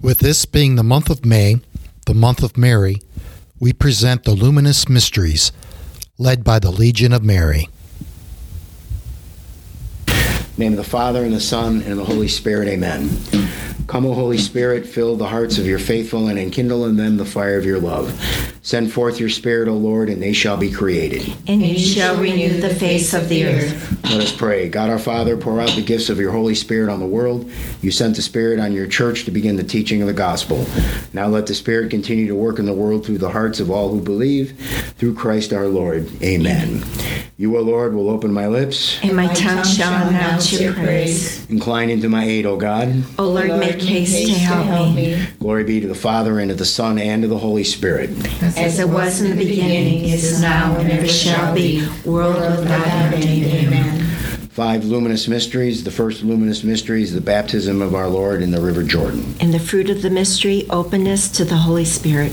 With this being the month of May, the month of Mary, we present the Luminous Mysteries, led by the Legion of Mary. name of the Father, and the Son, and the Holy Spirit. Amen. Come, O Holy Spirit, fill the hearts of your faithful, and enkindle in them the fire of your love. Send forth your Spirit, O Lord, and they shall be created. and you shall renew the face of the earth. Let us pray. God our Father, pour out the gifts of your Holy Spirit on the world. You sent the Spirit on your church to begin the teaching of the gospel. Now let the Spirit continue to work in the world through the hearts of all who believe, through Christ our Lord. Amen. You, O Lord, will open my lips. And my tongue shall announce your praise. Incline into my aid, O God. O Lord, make haste to help me. Glory be to the Father, and to the Son, and to the Holy Spirit. As it was in the beginning, is now, and ever shall be, world without end. Amen. Five luminous mysteries. The first luminous mystery is the baptism of our Lord in the River Jordan. And the fruit of the mystery, openness to the Holy Spirit.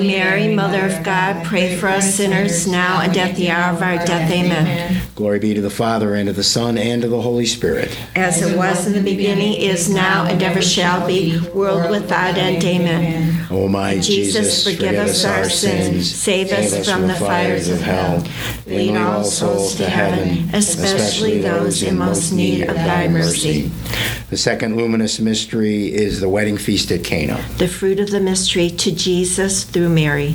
Mary, Mother of God, pray for us sinners, now and at the hour of our death. Amen. Glory be to the Father, and to the Son, and to the Holy Spirit. As it was in the beginning, is now, and ever shall be, world without end. Amen. O my Jesus, forgive us our sins, save us from the fires of hell. Lead all souls to heaven, especially those in most need of thy mercy. The second luminous mystery is the wedding feast at Cana. The fruit of the mystery to Jesus through Mary.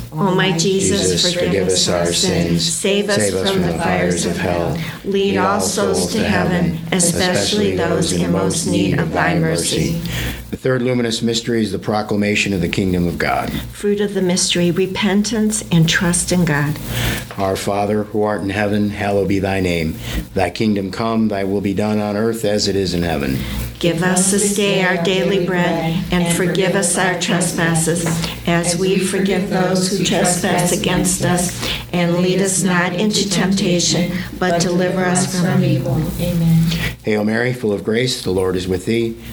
O my Jesus, Jesus, forgive us our sins. Save us from the fires of hell. Lead all souls to heaven, especially those in most need of thy mercy. The third luminous mystery is the proclamation of the kingdom of God. Fruit of the mystery, repentance and trust in God. Our Father, who art in heaven, hallowed be thy name. Thy kingdom come, thy will be done on earth as it is in heaven. Give us this day our daily bread, and forgive us our trespasses, as we forgive those who trespass against us. And lead us not into temptation, but deliver us from evil. Amen. Hail Mary, full of grace, the Lord is with thee.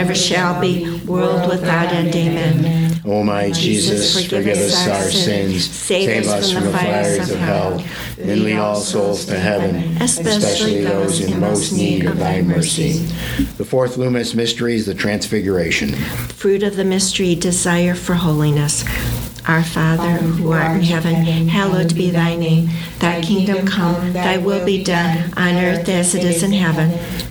ever shall be, world without end. Amen. O my Jesus, forgive us our sins, save us from the fires of hell, and lead all souls to heaven, especially those in most need of thy mercy. The fourth luminous mystery is the Transfiguration. Fruit of the mystery, desire for holiness. Our Father, who art in heaven, hallowed be thy name. Thy kingdom come, thy will be done, on earth as it is in heaven.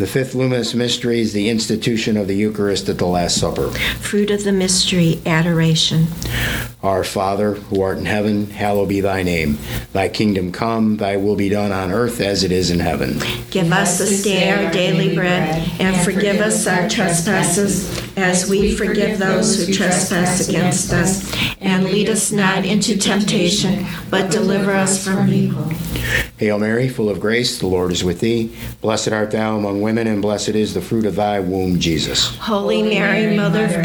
The fifth luminous mystery is the institution of the Eucharist at the Last Supper. Fruit of the mystery, adoration. Our Father, who art in heaven, hallowed be thy name. Thy kingdom come, thy will be done on earth as it is in heaven. Give us this day our daily bread, and forgive us our trespasses, as we forgive those who trespass against us. And lead us not into temptation, but deliver us from evil. Hail Mary, full of grace, the Lord is with thee. Blessed art thou among women, and blessed is the fruit of thy womb, Jesus. Holy Mary, Mother of God,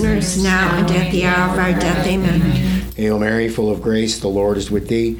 now and at the hour of our death. Amen. Hail Mary, full of grace, the Lord is with thee.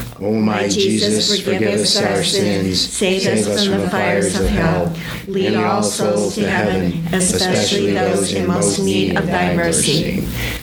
O my Jesus, forgive us our sins, save us from the fires of hell. Lead all souls to heaven, especially those in most need of thy mercy.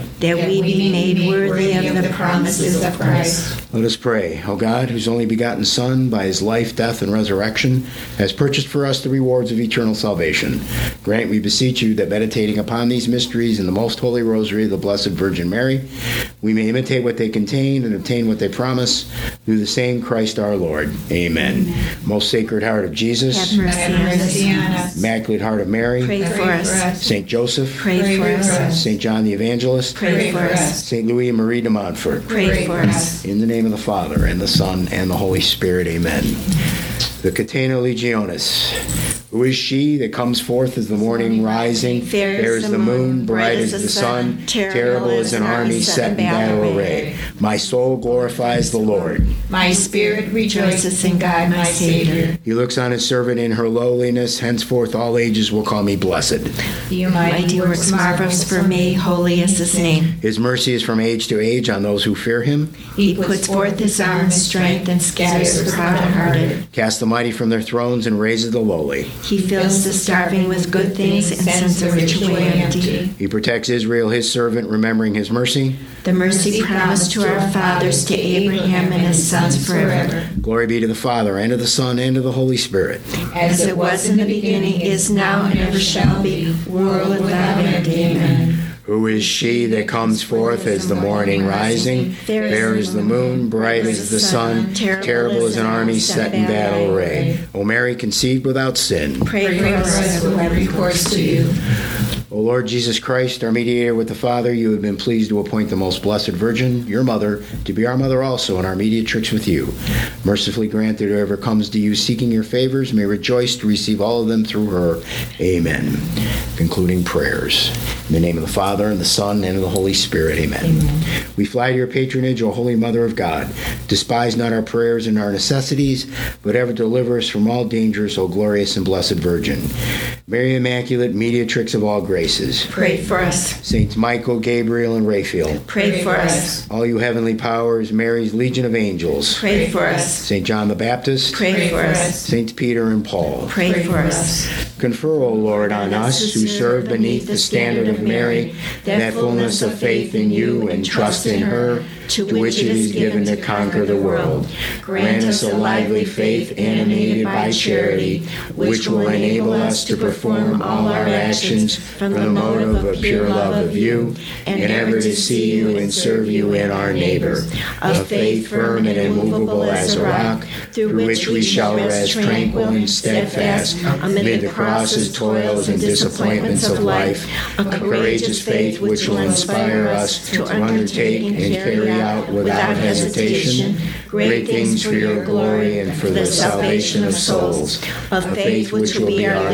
That we be made worthy of the promises of Christ. Let us pray. O God, whose only begotten Son, by his life, death, and resurrection, has purchased for us the rewards of eternal salvation, grant, we beseech you, that meditating upon these mysteries in the most holy rosary of the Blessed Virgin Mary, we may imitate what they contain and obtain what they promise, through the same Christ our Lord. Amen. Most Sacred Heart of Jesus, Have mercy Have mercy on us. Immaculate Heart of Mary, Pray for us. St. Joseph, Pray for us. St. John the Evangelist, Pray for us. St. Louis and Marie de Montfort. Pray for us. In the name of the Father, and the Son, and the Holy Spirit, amen. The Catena Legionis. Who is she that comes forth as the morning rising, fair as the moon, bright as the sun, terrible as an army set in battle array? My soul glorifies the Lord. My spirit rejoices in God, my Savior. He looks on his servant in her lowliness. Henceforth, all ages will call me blessed. The Mighty works marvelous for me, holy is his name. His mercy is from age to age on those who fear him. He puts forth his arm in strength and scatters the proud and hearted. Cast the mighty from their thrones and raises the lowly. He fills the starving with good things and sends the rich away empty. He protects Israel, his servant, remembering his mercy. The mercy promised to our fathers, to Abraham and his sons forever. Glory be to the Father, and to the Son, and to the Holy Spirit. As it was in the beginning, is now, and ever shall be, world without end. Amen. Who is she that comes forth as the morning rising, fair as the moon, bright as the sun, terrible as an army set in battle array? O Mary, conceived without sin. Pray for us. who have recourse to you. O Lord Jesus Christ, our mediator with the Father, you have been pleased to appoint the most blessed Virgin, your mother, to be our mother also in our mediatrix with you. Mercifully grant that whoever comes to you seeking your favors may rejoice to receive all of them through her. Amen. Concluding prayers. In the name of the Father, and the Son, and of the Holy Spirit. Amen. We fly to your patronage, O Holy Mother of God. Despise not our prayers and our necessities, but ever deliver us from all dangers, O glorious and blessed Virgin. Mary Immaculate, mediatrix of all graces. Pray for us. Saints Michael, Gabriel, and Raphael. Pray for us. All you heavenly powers, Mary's legion of angels. Pray for us. St. John the Baptist. Pray for us. Saints Peter and Paul. Pray for us. Confer, O Lord, on us who serve beneath the standard of Mary that fullness of faith in you and trust in her, to which it is given to conquer the world. Grant us a lively faith animated by charity, which will enable us to perform all our actions from the motive of pure love of you, and ever to see you and serve you in our neighbor. A faith firm and immovable as a rock, through which we shall rest tranquil and steadfast amid the crosses, toils, and disappointments of life. A courageous faith which will inspire us to undertake and carry out without hesitation great things for your glory and for the salvation of souls. A faith which will be our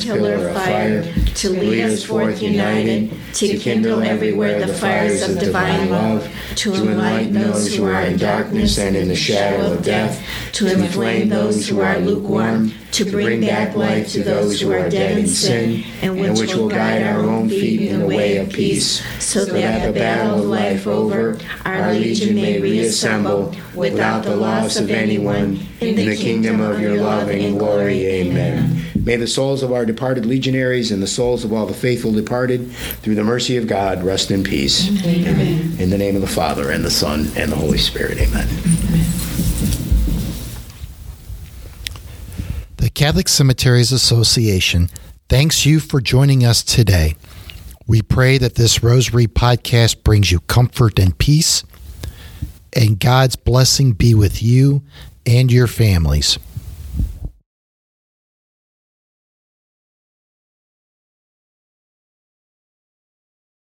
pillar of fire, to lead us forth united, to kindle everywhere the fires of divine love, to enlighten those who are in darkness and in the shadow of death, to inflame those who are lukewarm, to bring back life to those who are dead in sin, and which will guide our own feet in the way of peace, so that the battle of life over, our legion may reassemble without the loss of anyone in the kingdom of your loving glory. Amen. May the souls of our departed legionaries and the souls of all the faithful departed, through the mercy of God, rest in peace. Amen. In the name of the Father, and the Son, and the Holy Spirit. Amen. Catholic Cemeteries Association thanks you for joining us today. We pray that this Rosary podcast brings you comfort and peace, and God's blessing be with you and your families.